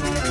It's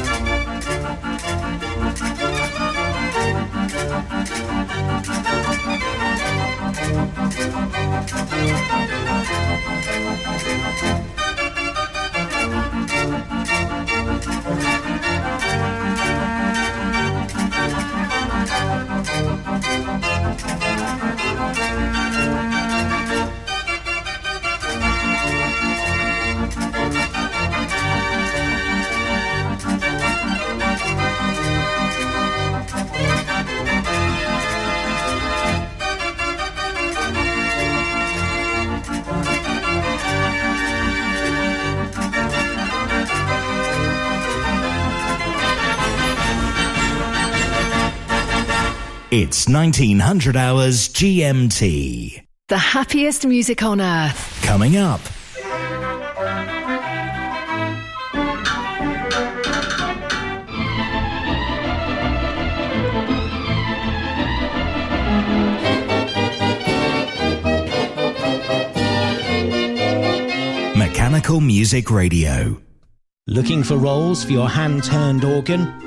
1900 hours GMT. The happiest music on earth. Coming up. Mechanical Music Radio. Looking for rolls for your hand turned organ?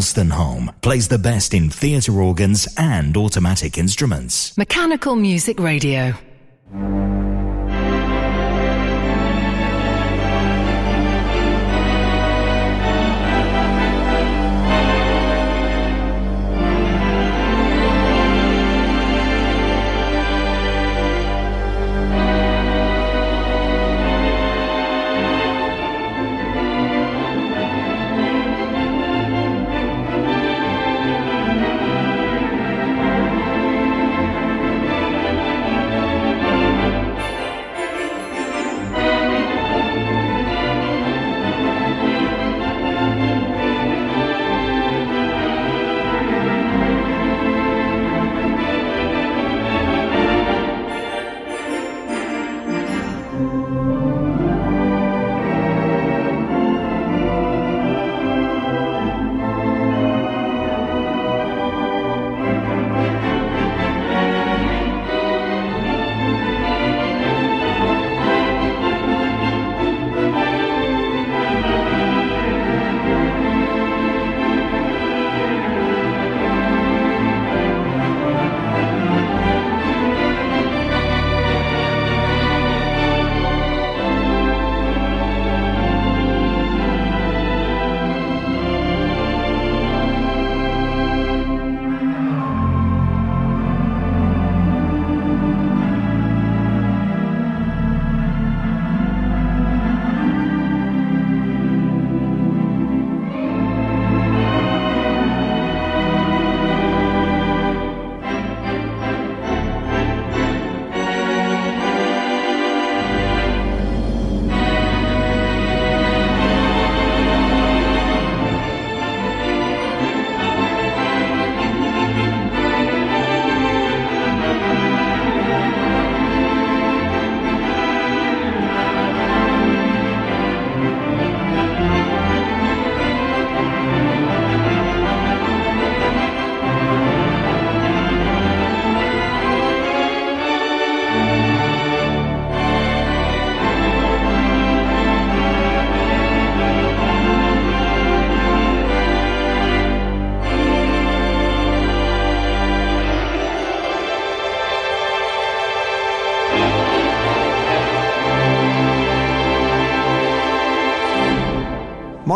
Ian Wolstenholme plays the best in theatre organs and automatic instruments. Mechanical Music Radio.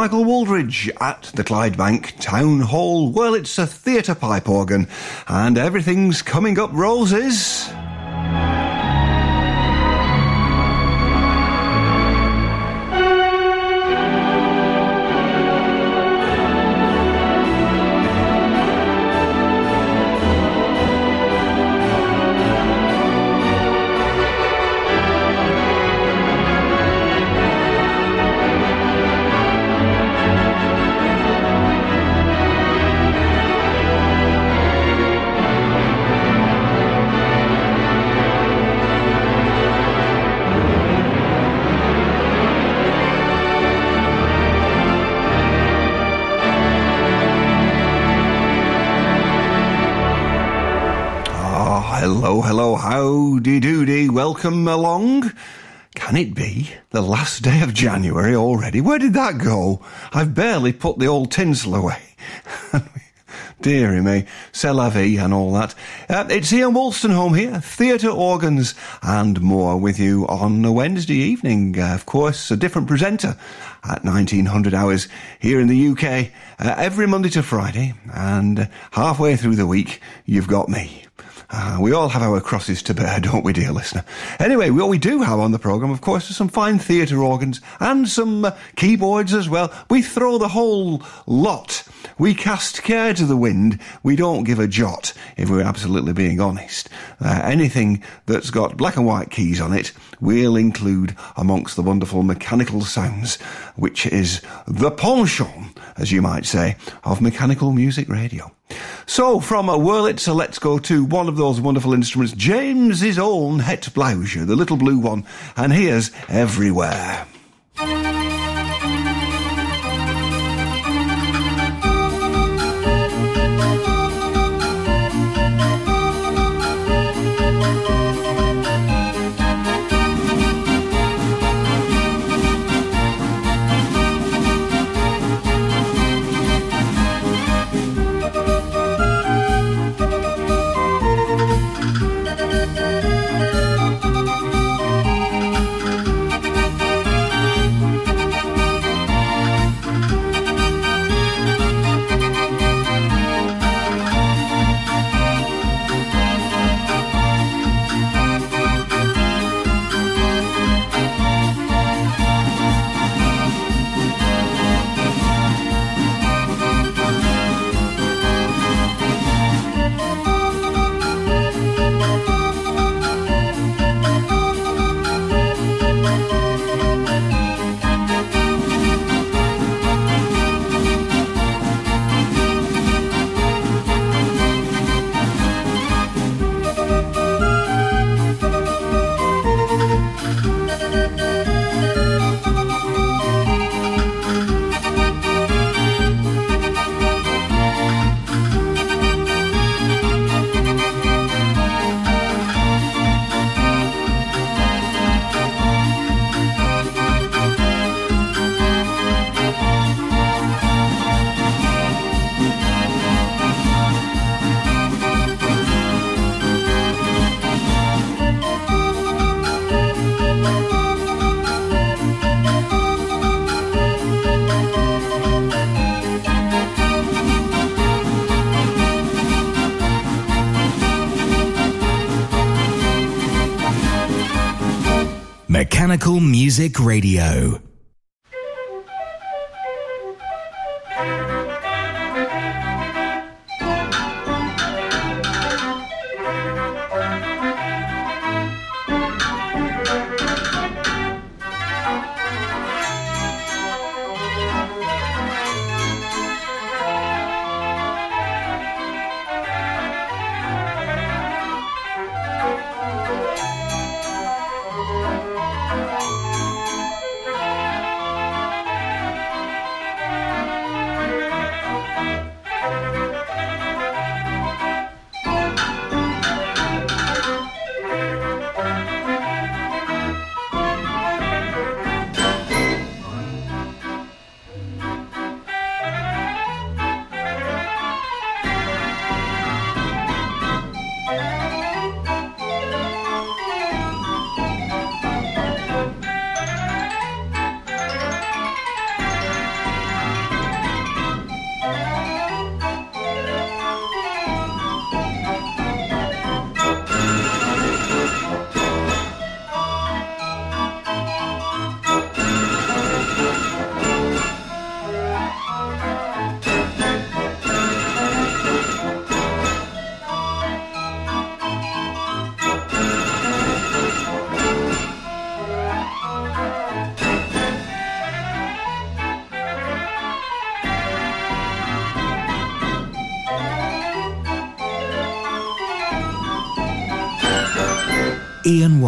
Michael Wooldridge at the Clydebank Town Hall. Well, it's a theatre pipe organ, and everything's coming up roses. Welcome along. Can it be the last day of January already? Where did that go? I've barely put the old tinsel away. Deary me, c'est la vie and all that. Uh, it's Ian Wolstenholme here, theatre organs and more with you on a Wednesday evening. Uh, of course, a different presenter at 1900 hours here in the UK uh, every Monday to Friday and halfway through the week you've got me. Uh, we all have our crosses to bear, don't we, dear listener? Anyway, what we do have on the programme, of course, is some fine theatre organs and some uh, keyboards as well. We throw the whole lot. We cast care to the wind. We don't give a jot, if we're absolutely being honest. Uh, anything that's got black and white keys on it, we'll include amongst the wonderful mechanical sounds, which is the penchant, as you might say, of mechanical music radio. So, from a Wurlitzer, let's go to one of those wonderful instruments, James's own Het Blauwtje, the little blue one, and here's Everywhere. Music Radio.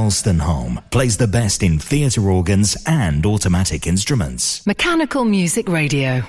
Ian Wolstenholme plays the best in theatre organs and automatic instruments. Mechanical Music Radio.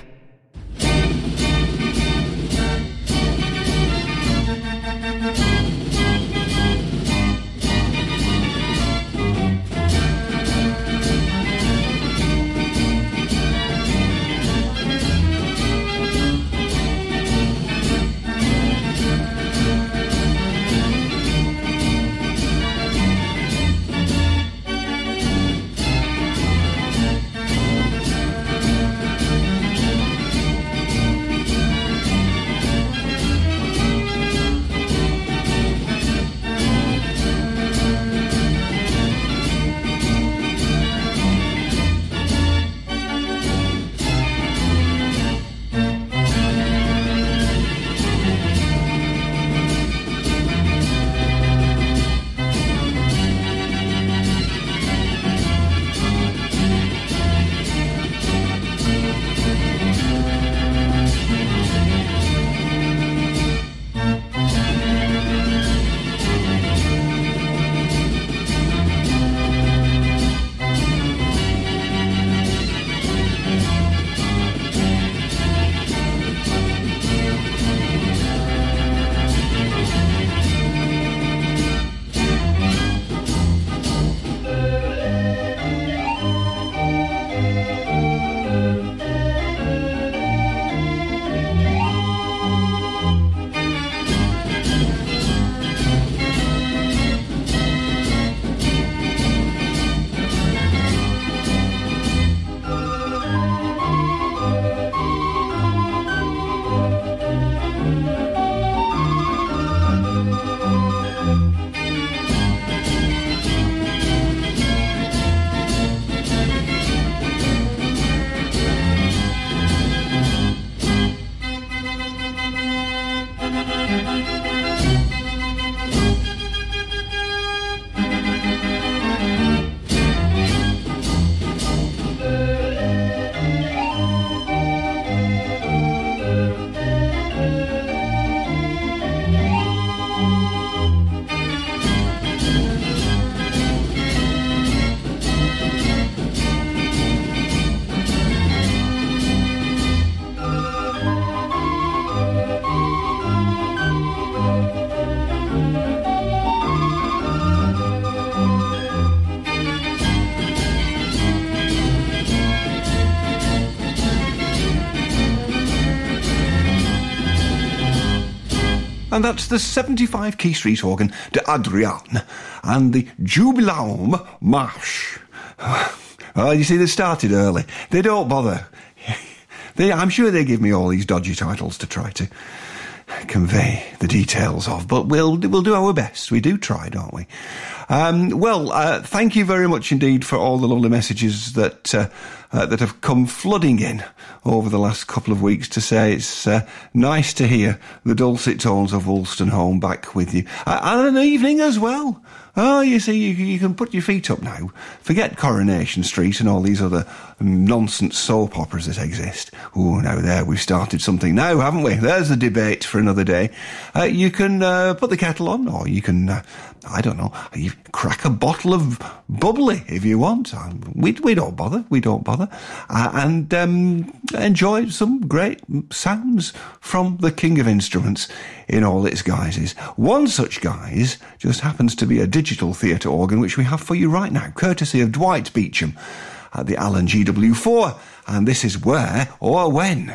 And that's the 75 key street organ de Adrian and the Jubilaum March. Oh, you see, they started early. They don't bother. They, I'm sure they give me all these dodgy titles to try to convey the details of, but we'll we'll do our best. We do try, don't we? Um, well, uh, thank you very much indeed for all the lovely messages that uh, uh, that have come flooding in over the last couple of weeks to say it's uh, nice to hear the dulcet tones of Wolstenholme back with you. And an evening as well. Oh, you see, you, you, can put your feet up now. Forget Coronation Street and all these other nonsense soap operas that exist. Oh, now there, we've started something now, haven't we? There's a debate for another day. Uh, you can uh, put the kettle on, or you can, uh, I don't know, you crack a bottle of bubbly if you want. Um, we, we don't bother. We don't bother. Uh, and um, enjoy some great sounds from the King of Instruments in all its guises. One such guise just happens to be a digital theatre organ, which we have for you right now, courtesy of Dwight Beacham at the Allen GW4. And this is Where or When.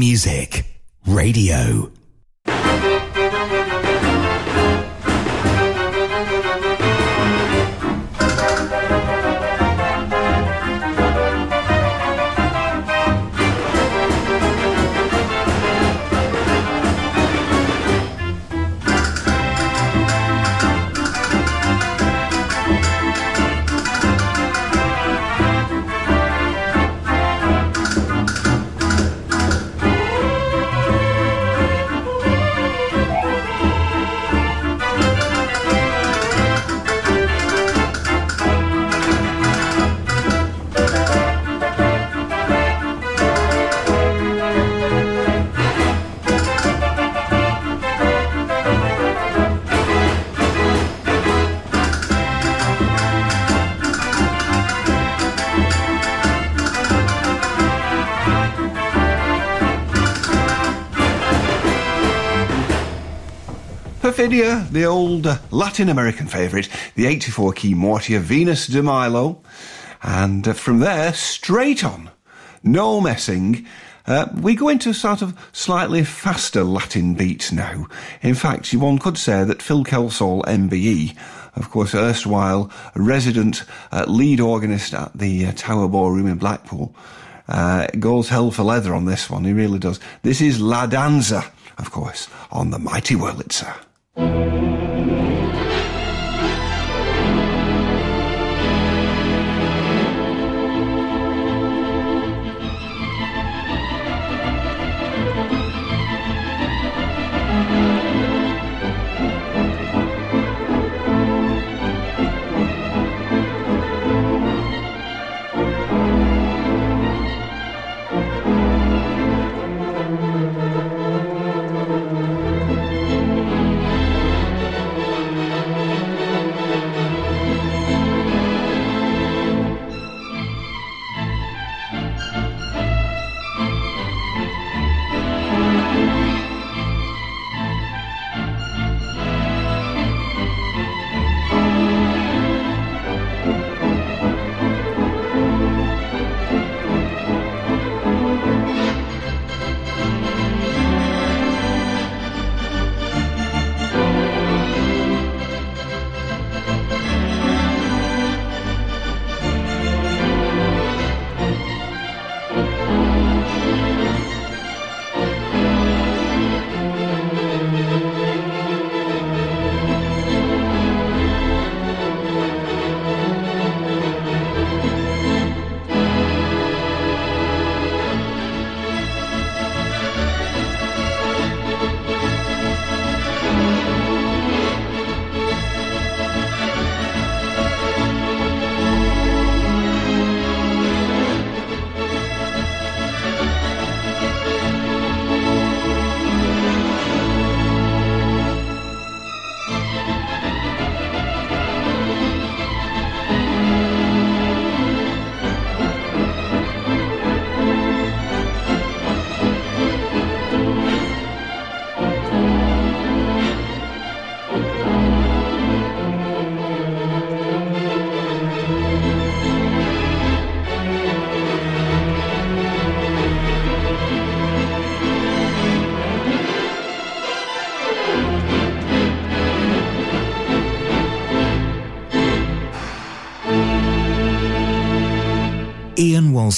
Music Radio. The old Latin American favourite, the 84 key Mortier Venus de Milo. And uh, from there, straight on, no messing. Uh, we go into sort of slightly faster Latin beats now. In fact, one could say that Phil Kelsall, MBE, of course, erstwhile resident uh, lead organist at the uh, Tower Ballroom in Blackpool, uh, goes hell for leather on this one. He really does. This is La Danza, of course, on the Mighty Wurlitzer. Ian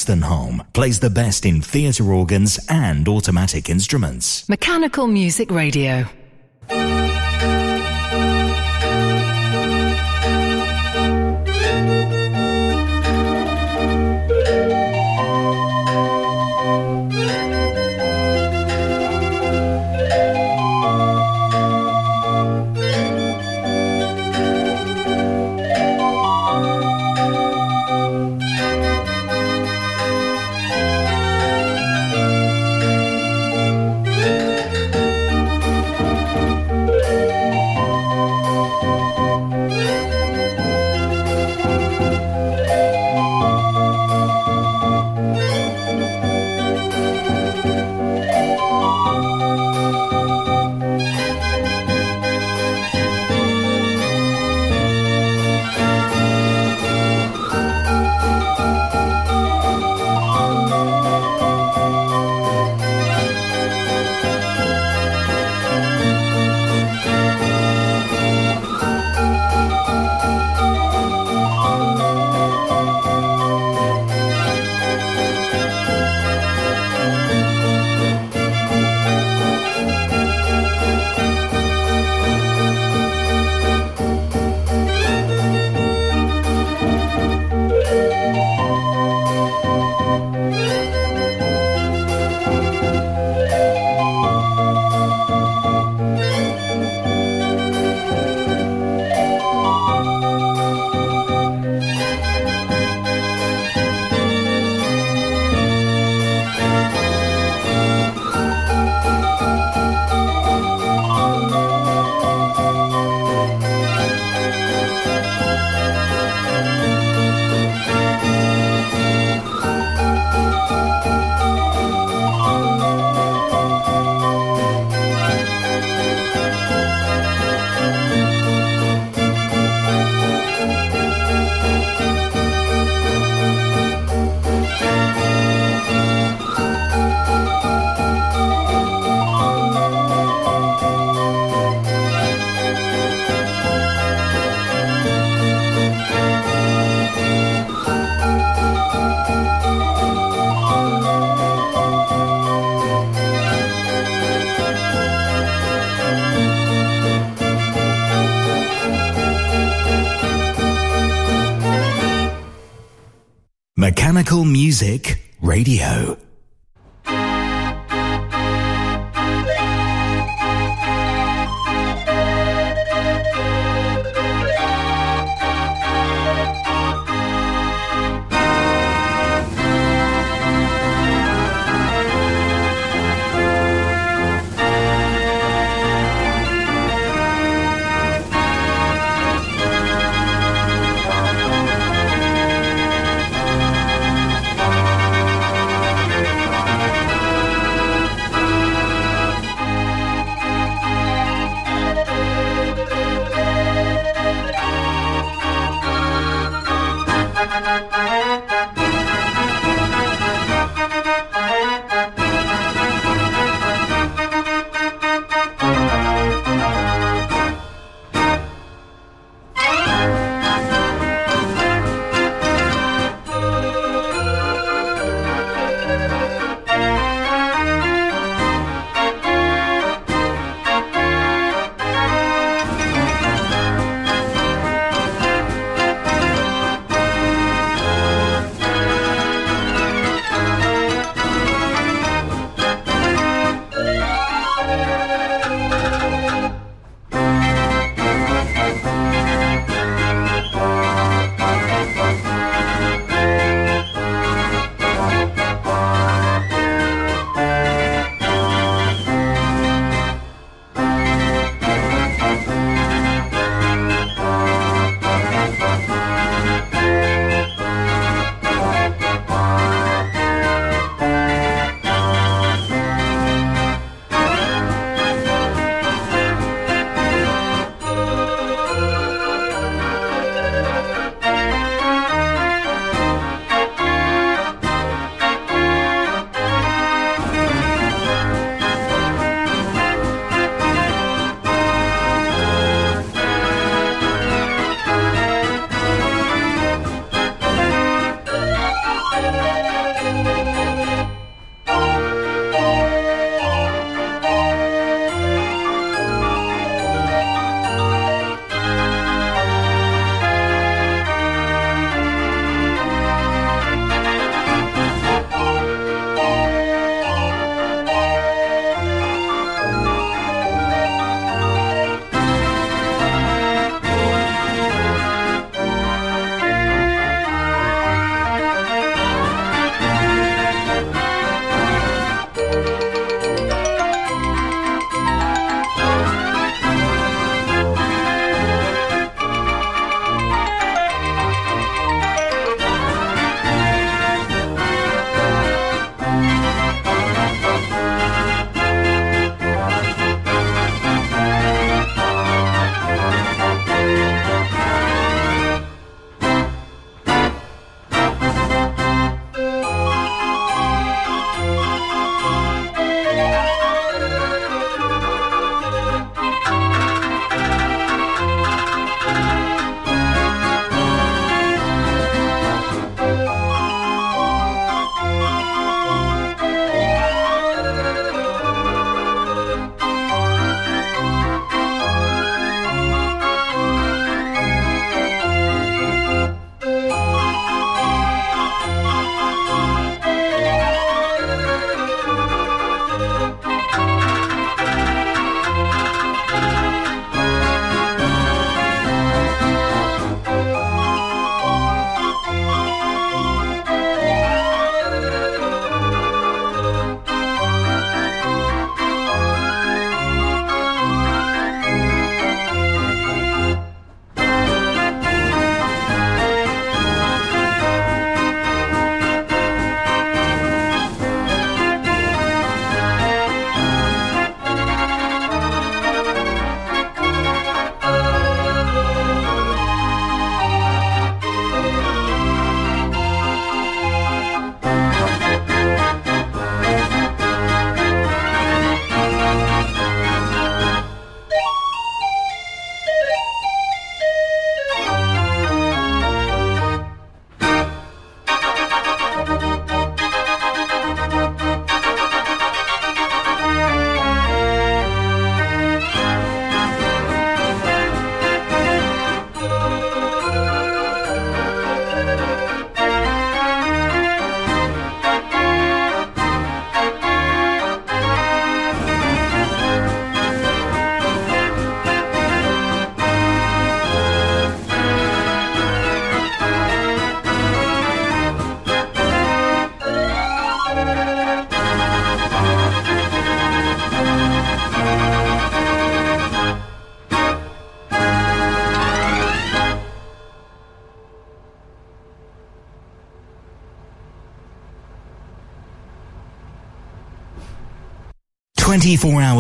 Wolstenholme plays the best in theatre organs and automatic instruments. Mechanical Music Radio. Music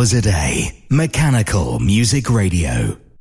hours a day. Mechanical Music Radio.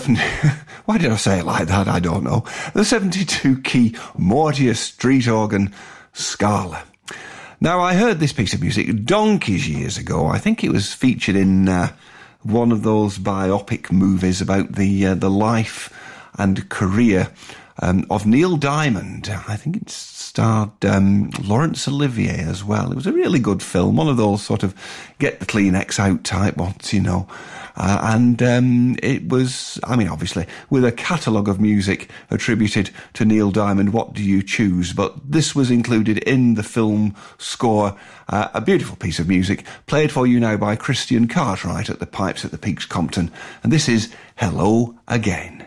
70. Why did I say it like that? I don't know. The 72 key Mortier street organ Scala. Now, I heard this piece of music donkeys years ago. I think it was featured in uh, one of those biopic movies about the uh, the life and career um, of Neil Diamond. I think it starred um, Laurence Olivier as well. It was a really good film, one of those sort of get the Kleenex out type ones, you know. Uh, and um, it was, I mean, obviously, with a catalogue of music attributed to Neil Diamond, what do you choose? But this was included in the film score, uh, a beautiful piece of music, played for you now by Christian Cartwright at the Pipes at the Peaks Compton. And this is Hello Again.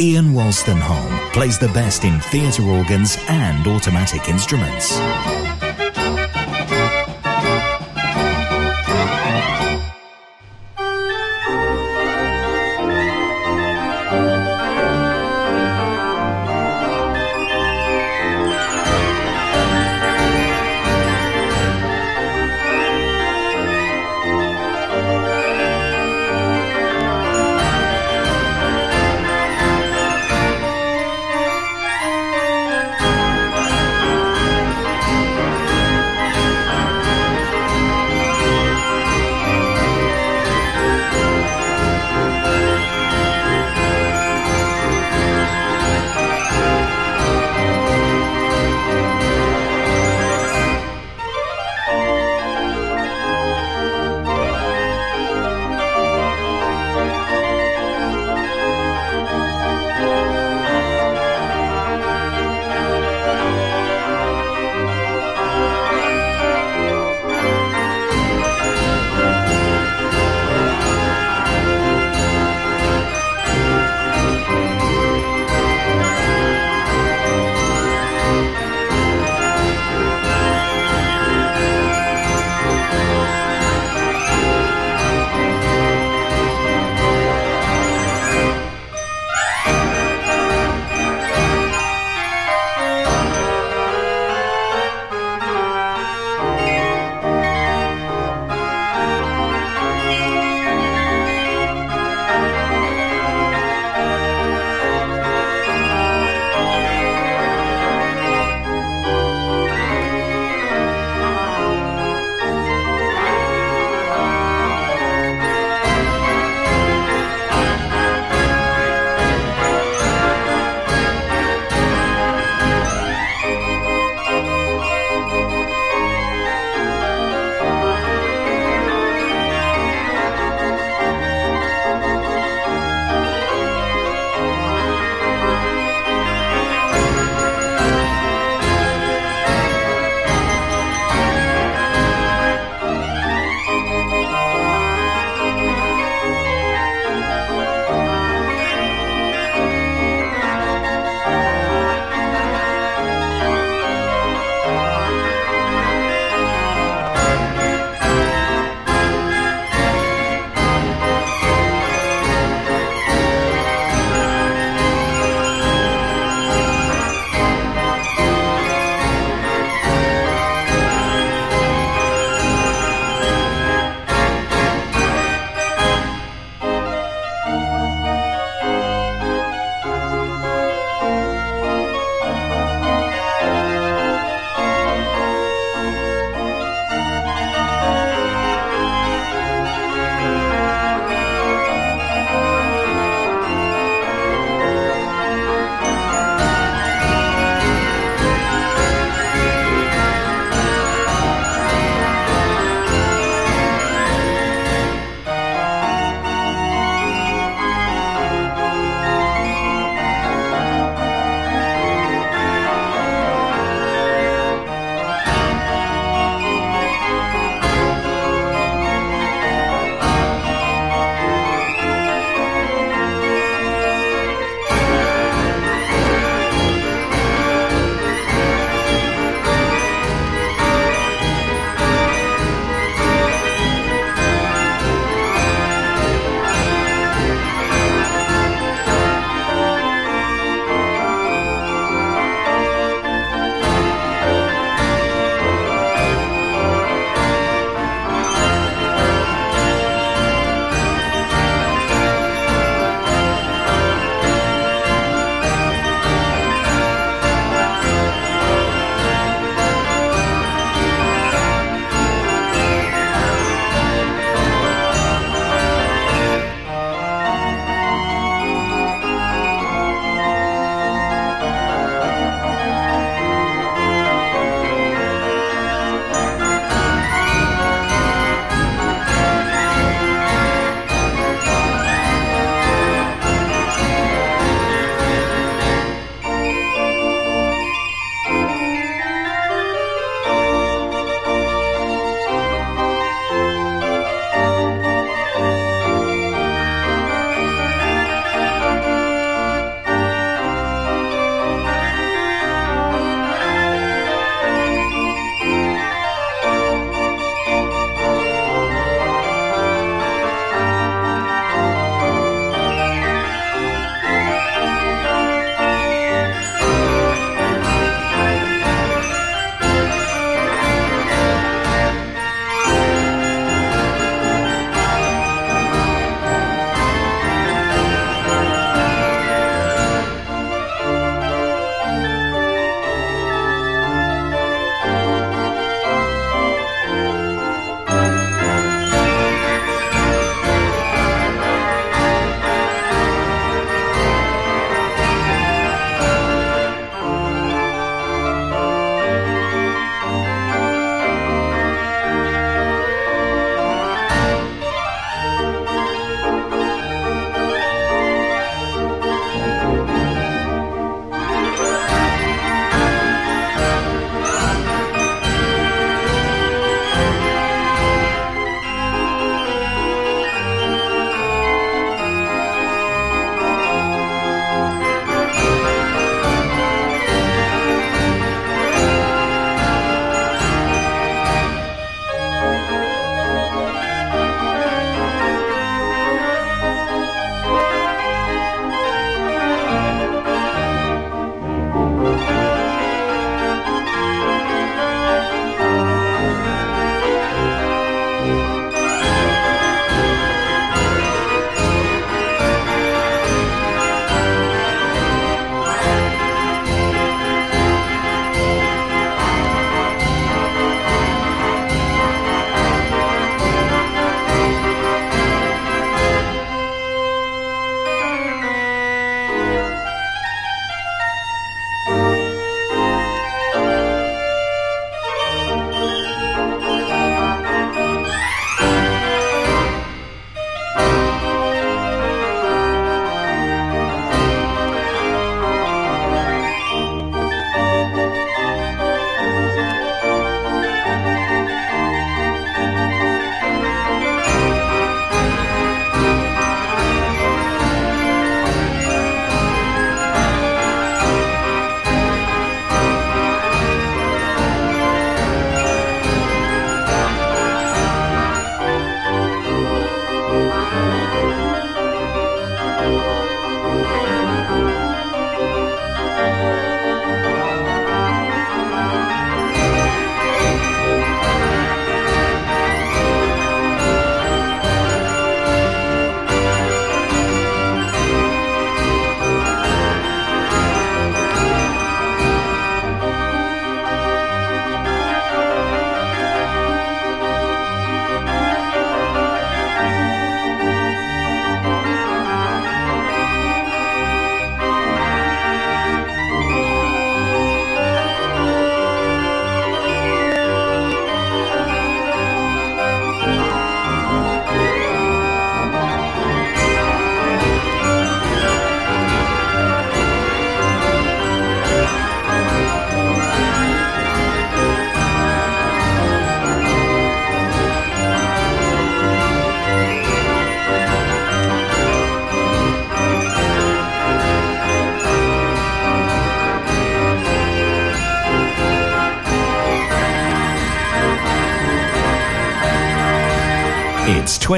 Ian Wolstenholme plays the best in theatre organs and automatic instruments.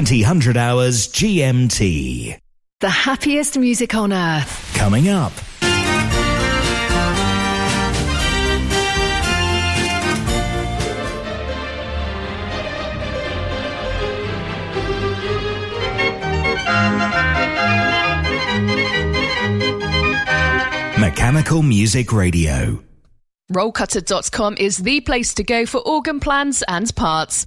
2000 hours GMT. The happiest music on earth. Coming up. Mechanical Music Radio. Rollcutter.com is the place to go for organ plans and parts.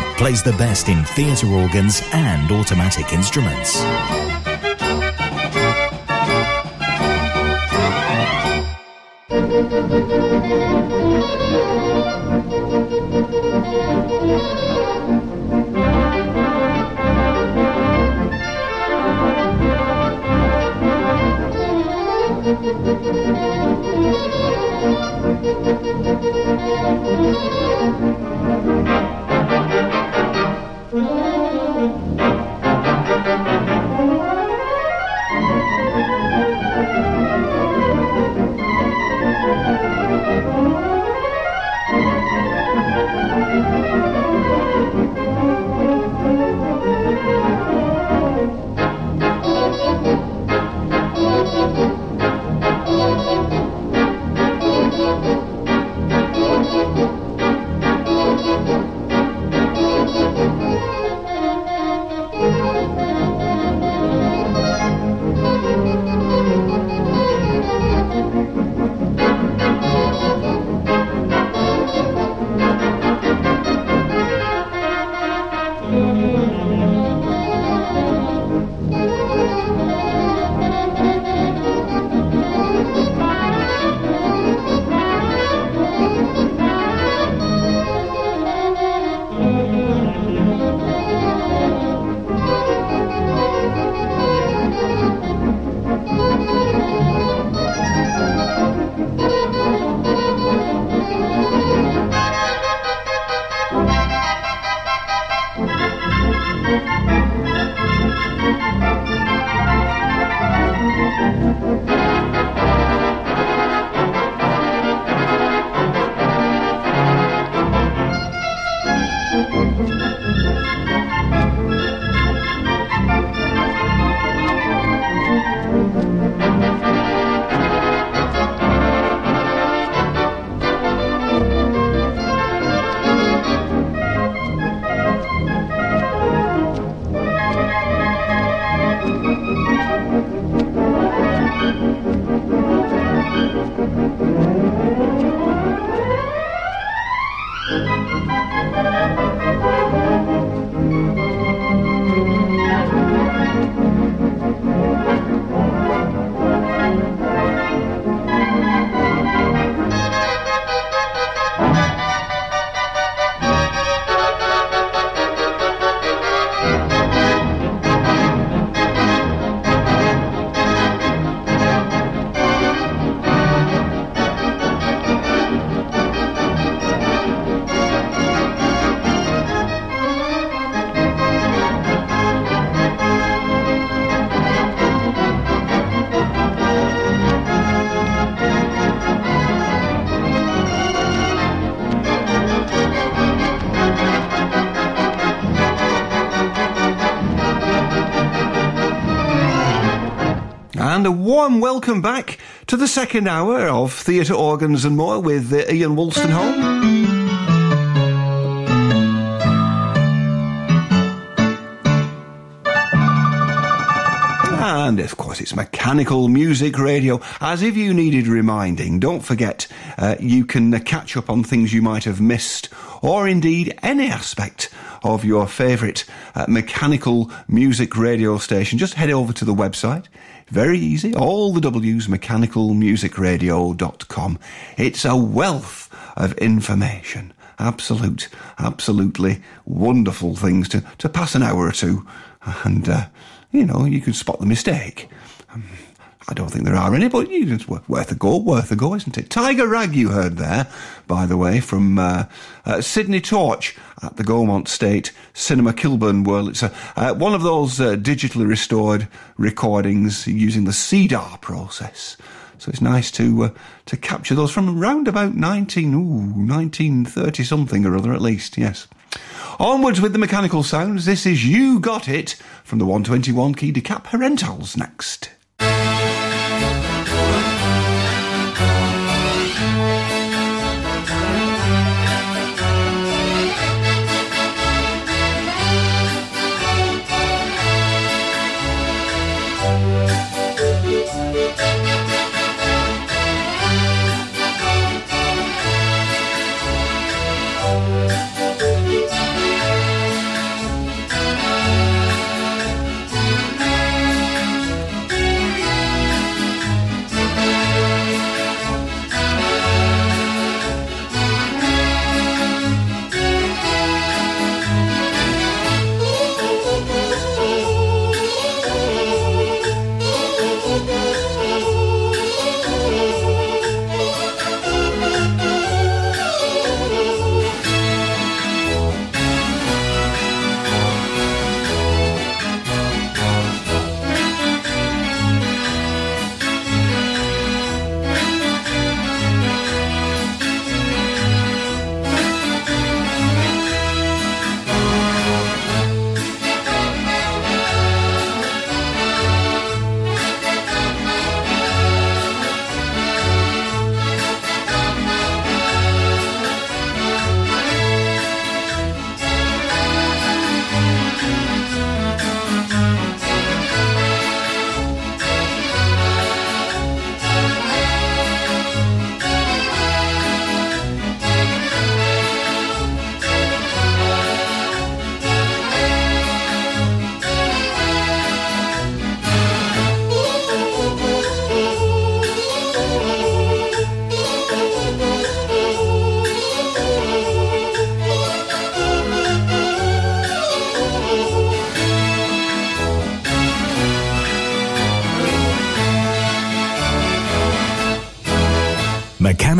plays the best in theatre organs and automatic instruments. And a warm welcome back to the second hour of Theatre Organs and More with uh, Ian Wolstenholme. And of course, it's mechanical music radio. As if you needed reminding, don't forget uh, you can uh, catch up on things you might have missed, or indeed any aspect of your favourite uh, mechanical music radio station. Just head over to the website. Very easy. All the W's, mechanicalmusicradio.com. It's a wealth of information. Absolute, absolutely wonderful things to, to pass an hour or two and uh, you know, you can spot the mistake. Um, I don't think there are any, but it's worth a go, worth a go, isn't it? Tiger Rag, you heard there, by the way, from uh, uh, Sidney Torch at the Gaumont State Cinema Kilburn World. It's a, uh, one of those uh, digitally restored recordings using the CEDAR process. So it's nice to uh, to capture those from around about 19, ooh, 1930 something or other at least, yes. Onwards with the mechanical sounds, this is You Got It from the 121 key Decap Herentals next.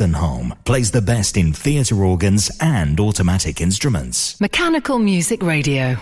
Ian Wolstenholme plays the best in theatre organs and automatic instruments. Mechanical Music Radio.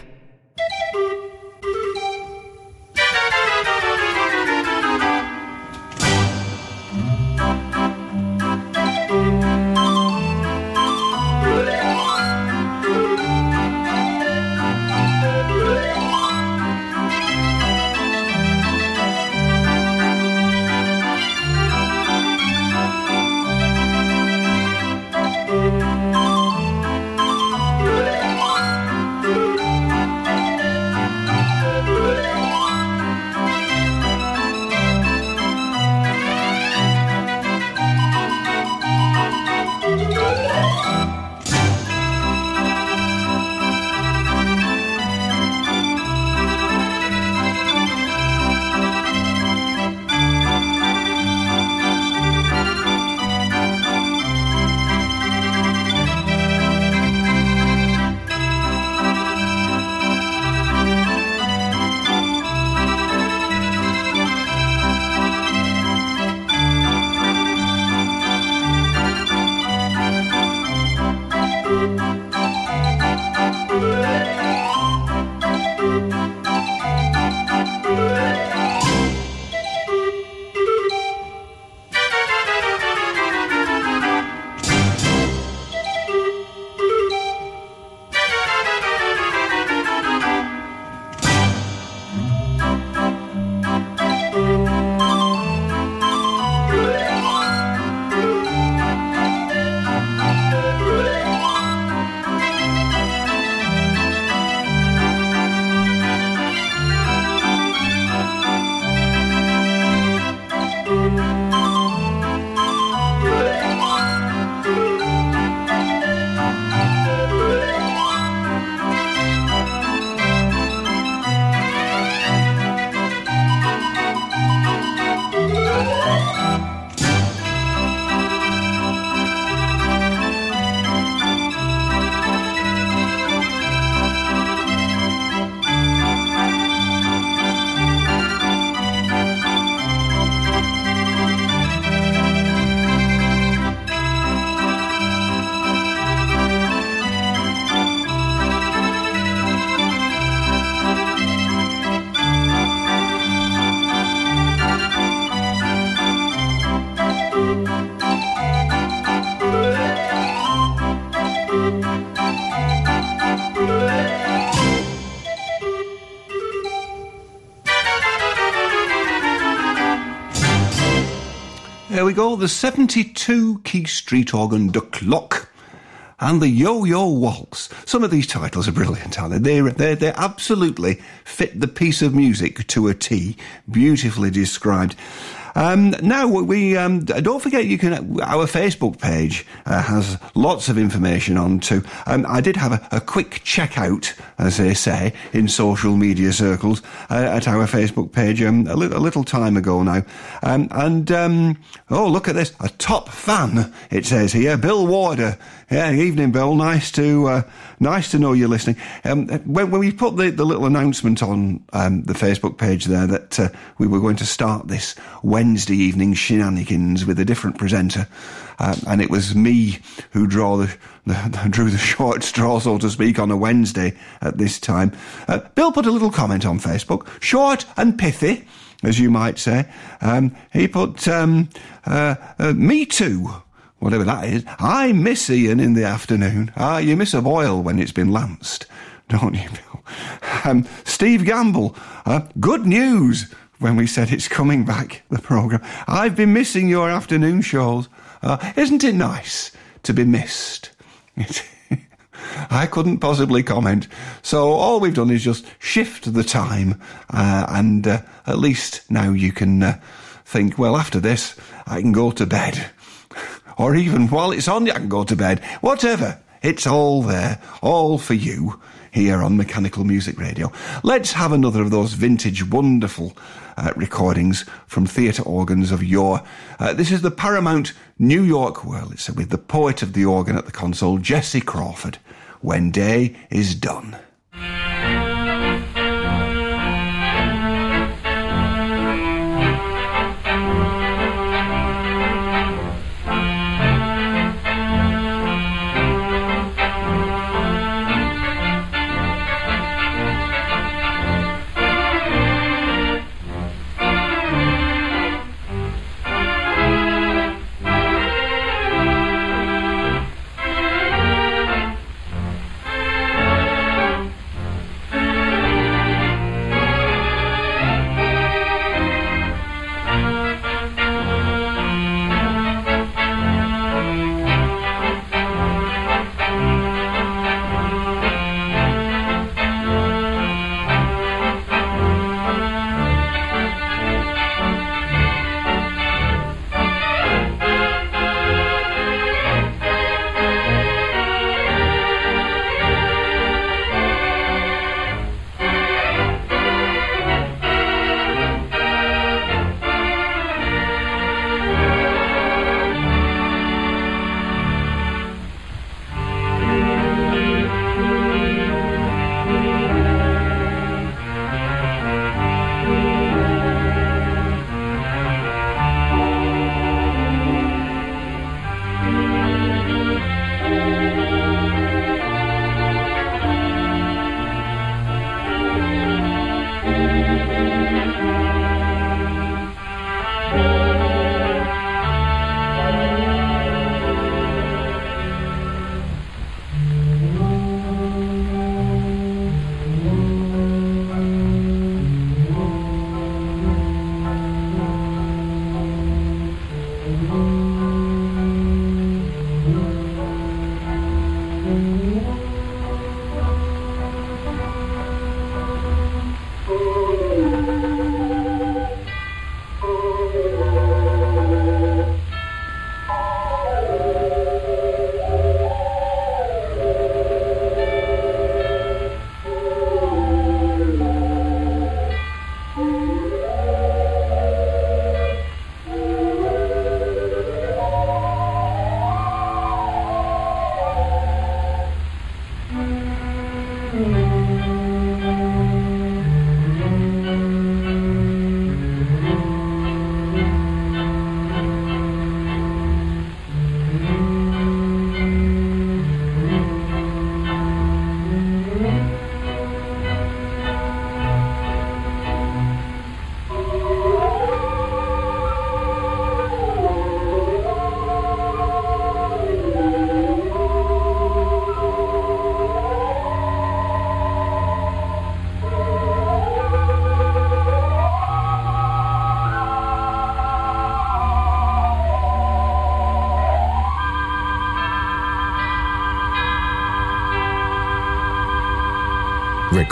The 72 key street organ De Klok and the Yo-Yo Waltz. Some of these titles are brilliant, aren't they? They, they, they absolutely fit the piece of music to a T. Beautifully described. Um, now we um, don't forget you can our Facebook page uh, has lots of information on too. Um, I did have a, a, quick checkout, as they say in social media circles, uh, at our Facebook page um, a, li- a, little time ago now, um, and um, oh look at this, a top fan it says here, Bill Warder. Yeah, evening, Bill. Nice to uh, nice to know you're listening. Um, when, when, we put the, the little announcement on um, the Facebook page there that uh, we were going to start this Wednesday evening shenanigans with a different presenter, uh, and it was me who draw the, the, drew the short straw, so to speak, on a Wednesday at this time. Uh, Bill put a little comment on Facebook, short and pithy. As you might say, um, he put um, uh, uh, me too whatever that is. I miss Ian in the afternoon. Ah, you miss a boil when it's been lanced, don't you, Bill? Um, Steve Gamble, uh, good news when we said it's coming back, the programme. I've been missing your afternoon shows. Uh, isn't it nice to be missed? I couldn't possibly comment. So all we've done is just shift the time, uh, and uh, at least now you can uh, think, well, after this, I can go to bed or even while it's on, I can go to bed. Whatever. It's all there, all for you here on Mechanical Music Radio. Let's have another of those vintage, wonderful uh, recordings from theatre organs of yore. Uh, this is the Paramount New York. It's with the poet of the organ at the console, Jesse Crawford. When day is done.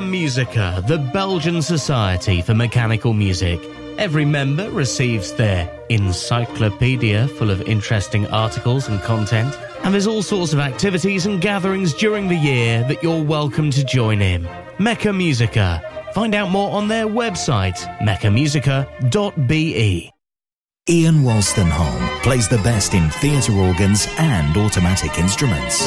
Musica, the Belgian Society for Mechanical Music. Every member receives their encyclopedia full of interesting articles and content, and there's all sorts of activities and gatherings during the year that you're welcome to join in. Mecha Musica. Find out more on their website, mechamusica.be. Ian Wolstenholme plays the best in theatre organs and automatic instruments.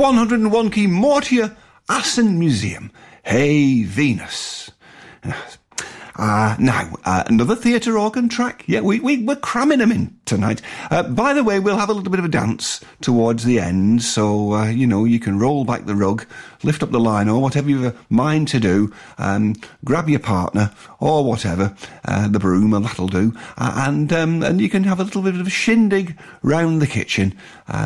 101 key Mortier Assen Museum. Hey, Venus. Uh, now, uh, another theatre organ track. Yeah, we, we, we're cramming them in tonight. Uh, by the way, we'll have a little bit of a dance towards the end, so, uh, you know, you can roll back the rug, lift up the line, or whatever you've a mind to do. Um, grab your partner, or whatever, uh, the broom, and that'll do. Uh, and, um, and you can have a little bit of a shindig round the kitchen.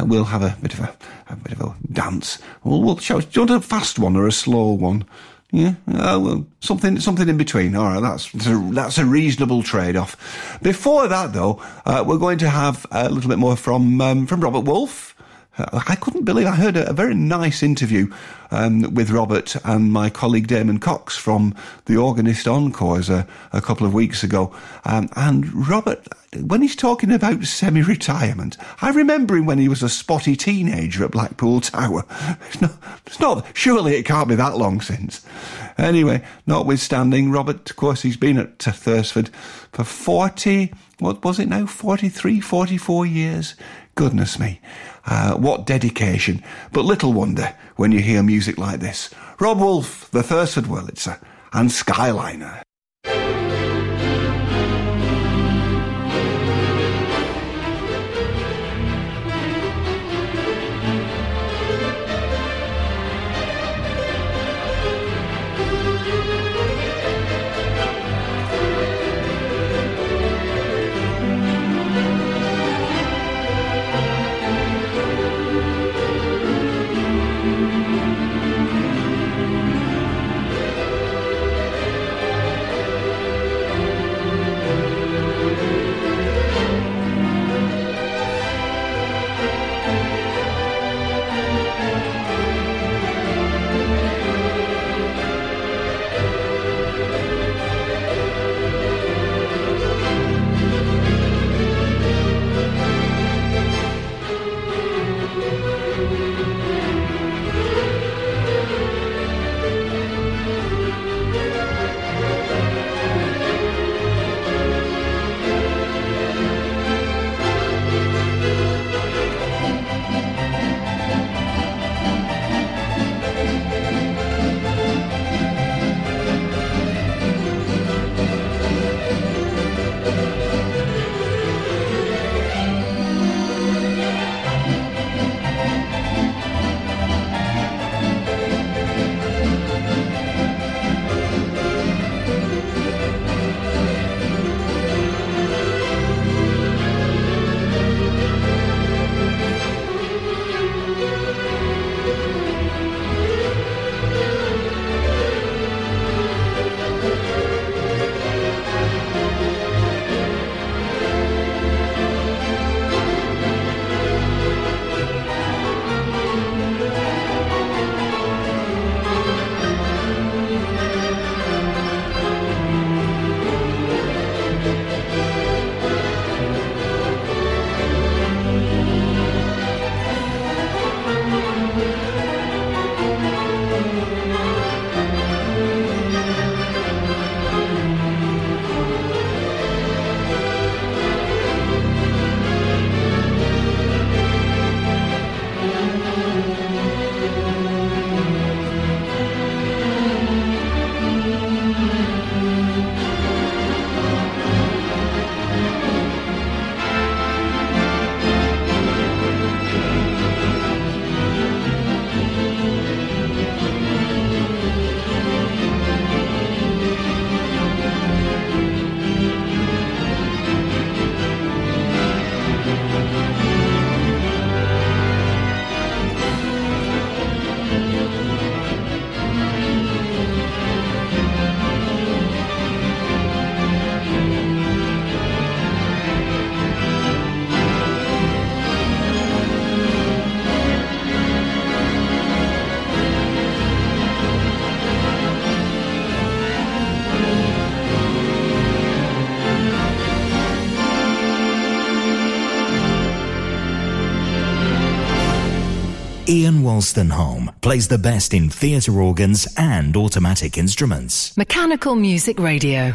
we'll have a bit of a, a bit of a dance. We'll, we'll show, do you want a fast one or a slow one? Yeah, uh, well, something something in between. All right, that's that's a, reasonable trade off. Before that, though, uh, we're going to have a little bit more from um, from Robert Wolfe. Uh, I couldn't believe I heard a, a very nice interview um, with Robert and my colleague Damon Cox from the Organist Encores a, a couple of weeks ago. Um, and Robert, when he's talking about semi-retirement, I remember him when he was a spotty teenager at Blackpool Tower. It's not, it's not, surely it can't be that long since. Anyway, notwithstanding, Robert, of course, he's been at Thursford for 40, what was it now, 43, 44 years? Goodness me. Uh, what dedication. But little wonder when you hear music like this. Rob Wolfe, the Thursford Wurlitzer, and Skyliner. Wolstenholme plays the best in theatre organs and automatic instruments. Mechanical Music Radio.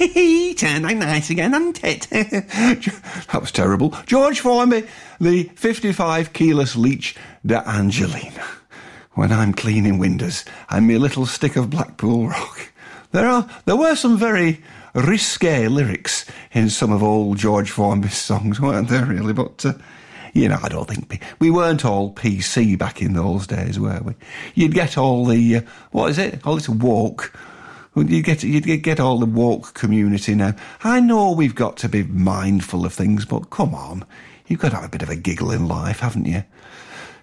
Turn out nice again, hasn't it? that was terrible. George Formby, the 55 keyless leech de Angelina. When I'm cleaning windows and me a little stick of Blackpool rock. There are, there were some very risque lyrics in some of old George Formby's songs, weren't there really? But, uh, you know, I don't think we weren't all PC back in those days, were we? You'd get all the, uh, what is it? All this woke you get you get all the woke community now. I know we've got to be mindful of things, but come on, you've got to have a bit of a giggle in life, haven't you?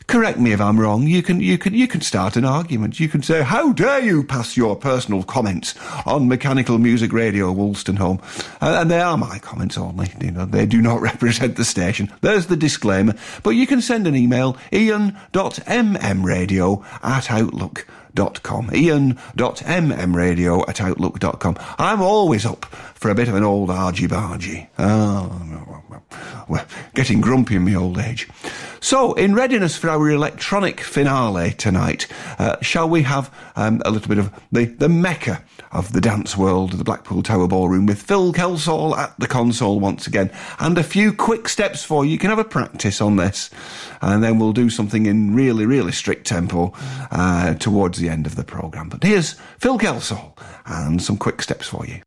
Correct me if I'm wrong. You can you can you can start an argument. You can say, "How dare you pass your personal comments on Mechanical Music Radio Wolstenholme?" Uh, and they are my comments only. You know, they do not represent the station. There's the disclaimer. But you can send an email ian.mmradio at outlook outlook.com. Ian.mmradio at outlook.com. I'm always up for a bit of an old argy-bargy. Oh, well, getting grumpy in my old age. So, in readiness for our electronic finale tonight, uh, shall we have um, a little bit of the, the mecca of the dance world, the Blackpool Tower Ballroom, with Phil Kelsall at the console once again, and a few quick steps for you. You can have a practice on this, and then we'll do something in really, really strict tempo uh, towards the end of the programme. But here's Phil Kelsall and some quick steps for you.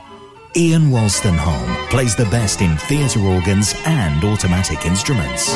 Ian Wolstenholme plays the best in theatre organs and automatic instruments.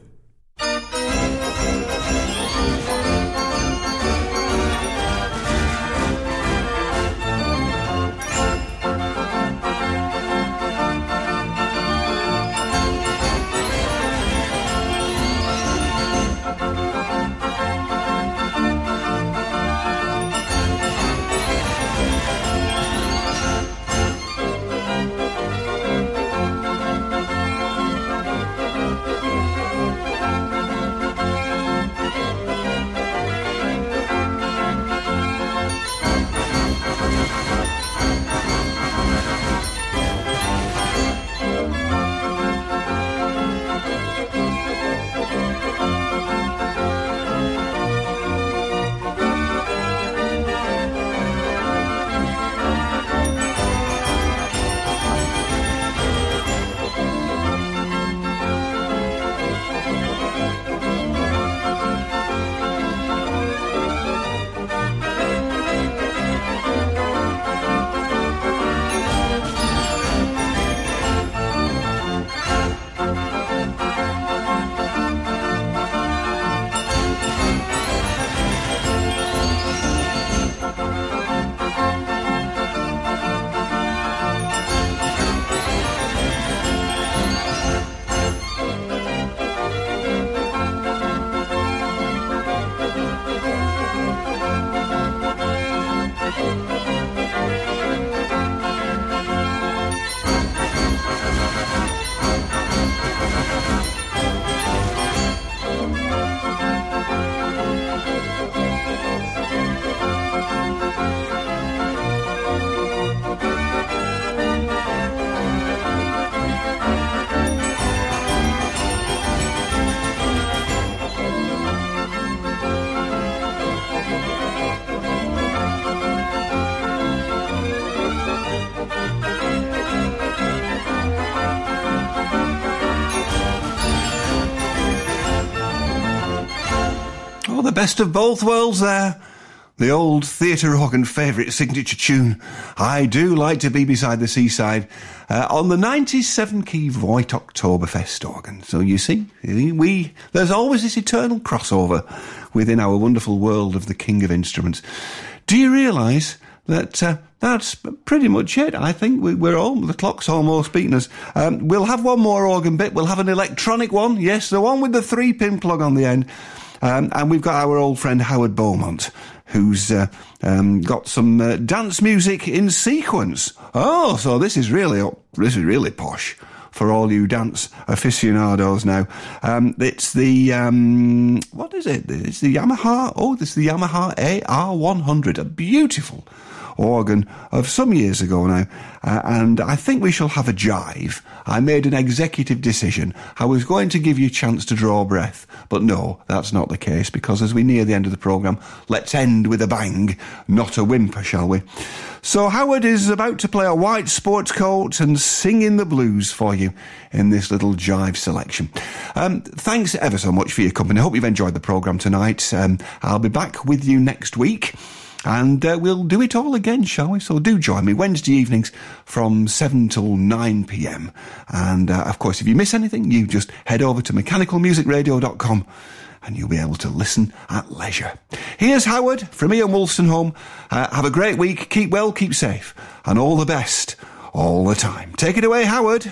Best of both worlds there. The old theatre organ favourite signature tune, I Do Like to Be Beside the Seaside, uh, on the 97 key Voigt Oktoberfest organ. So you see, we, there's always this eternal crossover within our wonderful world of the king of instruments. Do you realise that uh, that's pretty much it. I think we, are all, the clock's almost beaten us. Um, we'll have one more organ bit. We'll have an electronic one. Yes, the one with the three pin plug on the end. Um, and we've got our old friend Howard Beaumont, who's uh, um, got some uh, dance music in sequence. Oh, so this is really up, this is really posh for all you dance aficionados now. Um, it's the um, what is it? It's the Yamaha. Oh, this is the Yamaha AR100, a beautiful organ of some years ago now, uh, and I think we shall have a jive. I made an executive decision. I was going to give you a chance to draw breath, but no, that's not the case because as we near the end of the programme, let's end with a bang, not a whimper, shall we? So Howard is about to play a white sports coat and sing in the blues for you in this little jive selection. Um, thanks ever so much for your company. I hope you've enjoyed the programme tonight. Um, I'll be back with you next week. And uh, we'll do it all again, shall we? So do join me Wednesday evenings from 7 till 9 pm. And uh, of course, if you miss anything, you just head over to mechanicalmusicradio.com and you'll be able to listen at leisure. Here's Howard from Ian Wolstenholme. Uh, have a great week. Keep well, keep safe, and all the best all the time. Take it away, Howard.